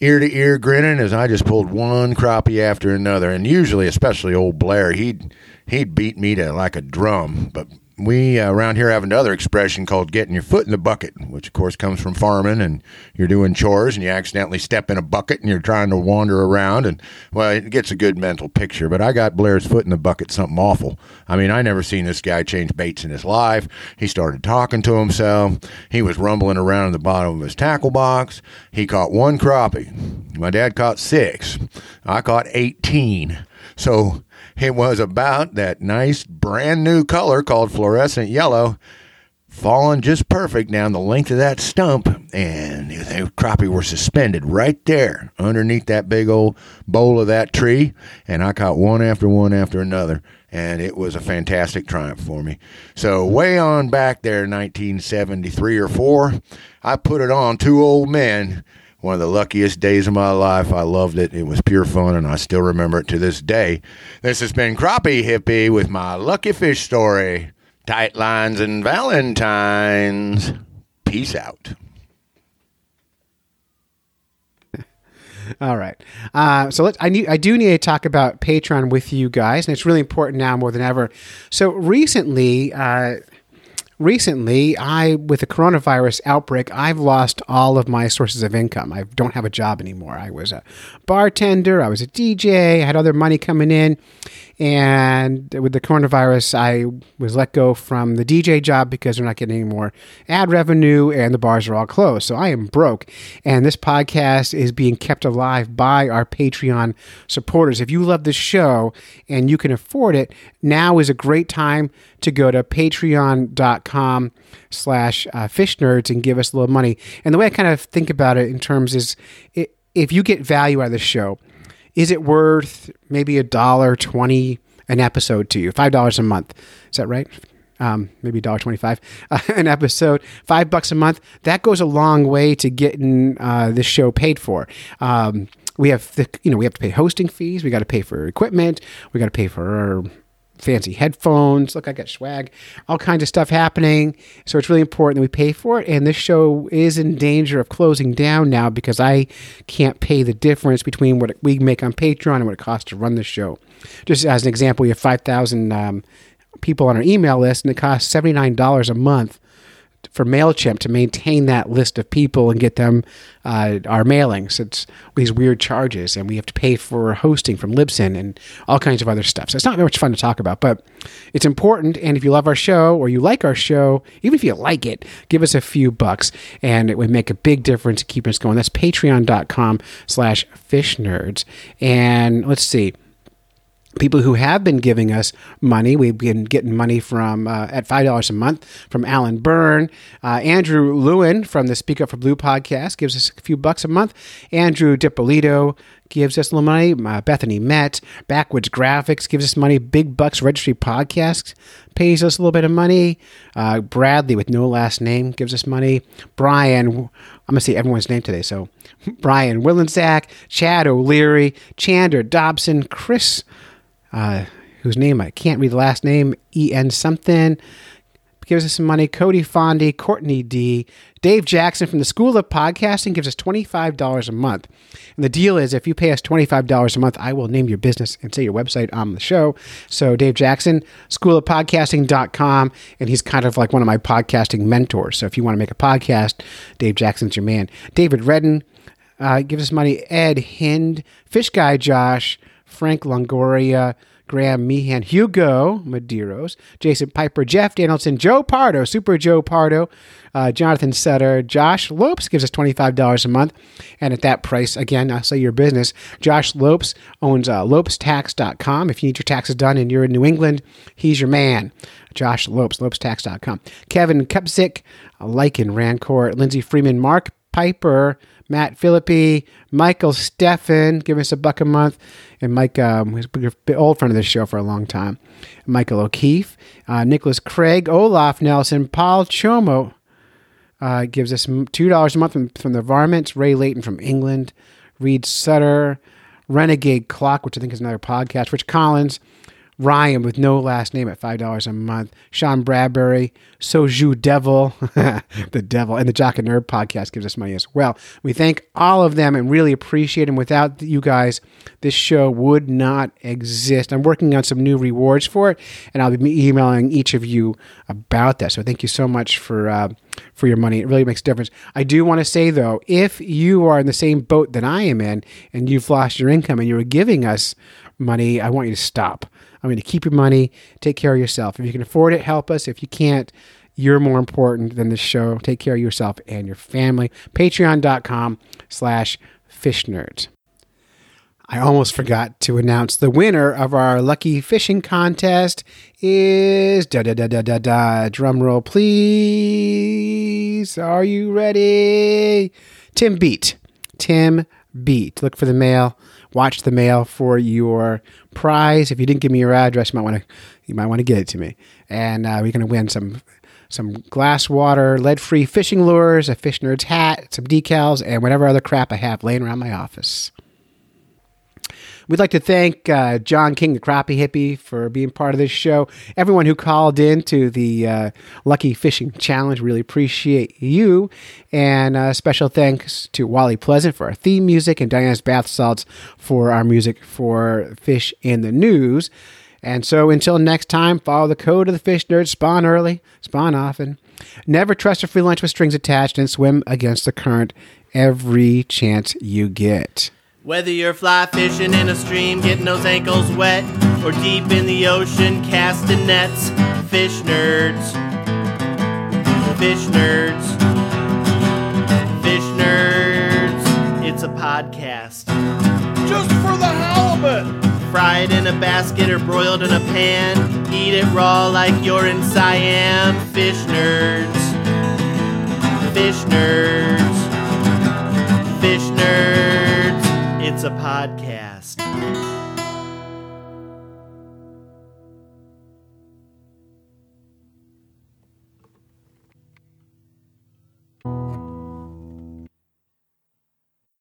ear to ear grinning as I just pulled one crappie after another. And usually, especially old Blair, he'd he'd beat me to like a drum. But we uh, around here have another expression called getting your foot in the bucket, which of course comes from farming and you're doing chores and you accidentally step in a bucket and you're trying to wander around and well, it gets a good mental picture. But I got Blair's foot in the bucket, something awful. I mean, I never seen this guy change baits in his life. He started talking to himself. He was rumbling around in the bottom of his tackle box. He caught one crappie. My dad caught six. I caught 18. So it was about that nice brand new color called fluorescent yellow falling just perfect down the length of that stump, and the crappie were suspended right there underneath that big old bole of that tree. And I caught one after one after another, and it was a fantastic triumph for me. So, way on back there, 1973 or 4, I put it on two old men one of the luckiest days of my life. I loved it. It was pure fun, and I still remember it to this day. This has been Crappie Hippie with my lucky fish story. Tight lines and Valentines. Peace out. All right. Uh, so let I need I do need to talk about Patreon with you guys, and it's really important now more than ever. So recently, uh, recently, I, with the coronavirus outbreak, I've lost all of my sources of income. I don't have a job anymore. I was a bartender, I was a DJ, I had other money coming in. And with the coronavirus, I was let go from the DJ job because they're not getting any more ad revenue and the bars are all closed. So I am broke. And this podcast is being kept alive by our Patreon supporters. If you love this show and you can afford it, now is a great time to go to patreon.com slash uh, fish nerds and give us a little money. And the way I kind of think about it in terms is if you get value out of the show, is it worth maybe a dollar twenty an episode to you? Five dollars a month. Is that right? Um, maybe dollar twenty five uh, (laughs) an episode, five bucks a month. That goes a long way to getting uh, this show paid for. Um, we have the, you know we have to pay hosting fees. We got to pay for equipment. We got to pay for our fancy headphones. Look, I got swag, all kinds of stuff happening. So it's really important that we pay for it. And this show is in danger of closing down now because I can't pay the difference between what we make on Patreon and what it costs to run the show. Just as an example, we have 5,000 um, people on our email list, and it costs $79 a month for MailChimp to maintain that list of people and get them uh, our mailings. It's these weird charges, and we have to pay for hosting from Libsyn and all kinds of other stuff. So it's not very much fun to talk about, but it's important. And if you love our show or you like our show, even if you like it, give us a few bucks, and it would make a big difference keeping us going. That's patreon.com slash fish nerds. And let's see. People who have been giving us money. We've been getting money from uh, at five dollars a month from Alan Byrne, uh, Andrew Lewin from the Speak Up for Blue podcast gives us a few bucks a month. Andrew Dipolito gives us a little money. Uh, Bethany Met, Backwoods Graphics gives us money. Big Bucks Registry Podcast pays us a little bit of money. Uh, Bradley with no last name gives us money. Brian, I'm gonna say everyone's name today. So (laughs) Brian Willensack, Chad O'Leary, Chander Dobson, Chris uh, whose name I can't read the last name, E N something, gives us some money. Cody Fondy, Courtney D, Dave Jackson from the School of Podcasting gives us $25 a month. And the deal is if you pay us $25 a month, I will name your business and say your website on the show. So Dave Jackson, schoolofpodcasting.com, and he's kind of like one of my podcasting mentors. So if you want to make a podcast, Dave Jackson's your man. David Redden uh, gives us money. Ed Hind, Fish Guy Josh, Frank Longoria, Graham Meehan, Hugo Medeiros, Jason Piper, Jeff Danielson, Joe Pardo, Super Joe Pardo, uh, Jonathan Sutter, Josh Lopes gives us $25 a month. And at that price, again, I'll say your business. Josh Lopes owns uh, lopestax.com. If you need your taxes done and you're in New England, he's your man. Josh Lopes, lopestax.com. Kevin Kupzik, Lycan Rancourt, Lindsey Freeman, Mark Piper, Matt Philippi, Michael Steffen, give us a buck a month, and Mike, um, who's been an old friend of this show for a long time, Michael O'Keefe, uh, Nicholas Craig, Olaf Nelson, Paul Chomo uh, gives us two dollars a month from, from the Varmints, Ray Layton from England, Reed Sutter, Renegade Clock, which I think is another podcast, Rich Collins, Ryan with no last name at five dollars a month. Sean Bradbury, Soju Devil, (laughs) the Devil, and the Jock and Nerd podcast gives us money as well. We thank all of them and really appreciate them. Without you guys, this show would not exist. I'm working on some new rewards for it, and I'll be emailing each of you about that. So thank you so much for uh, for your money. It really makes a difference. I do want to say though, if you are in the same boat that I am in, and you've lost your income, and you're giving us money, I want you to stop. I'm going to keep your money. Take care of yourself. If you can afford it, help us. If you can't, you're more important than this show. Take care of yourself and your family. Patreon.com slash fish nerds. I almost forgot to announce the winner of our lucky fishing contest is da da da da da da. Drum roll, please. Are you ready? Tim Beat. Tim Beat. Look for the mail. Watch the mail for your prize. If you didn't give me your address, you might want to you might want to get it to me, and uh, we're going to win some some glass water, lead free fishing lures, a fish nerd's hat, some decals, and whatever other crap I have laying around my office. We'd like to thank uh, John King, the crappie hippie, for being part of this show. Everyone who called in to the uh, Lucky Fishing Challenge, really appreciate you. And uh, special thanks to Wally Pleasant for our theme music and Diana's Bath Salts for our music for Fish in the News. And so until next time, follow the code of the fish nerd, spawn early, spawn often. Never trust a free lunch with strings attached and swim against the current every chance you get. Whether you're fly fishing in a stream, getting those ankles wet, or deep in the ocean casting nets, fish nerds. Fish nerds. Fish nerds. It's a podcast. Just for the halibut! Fried in a basket or broiled in a pan. Eat it raw like you're in Siam. Fish nerds. Fish nerds. Fish nerds. It's a podcast.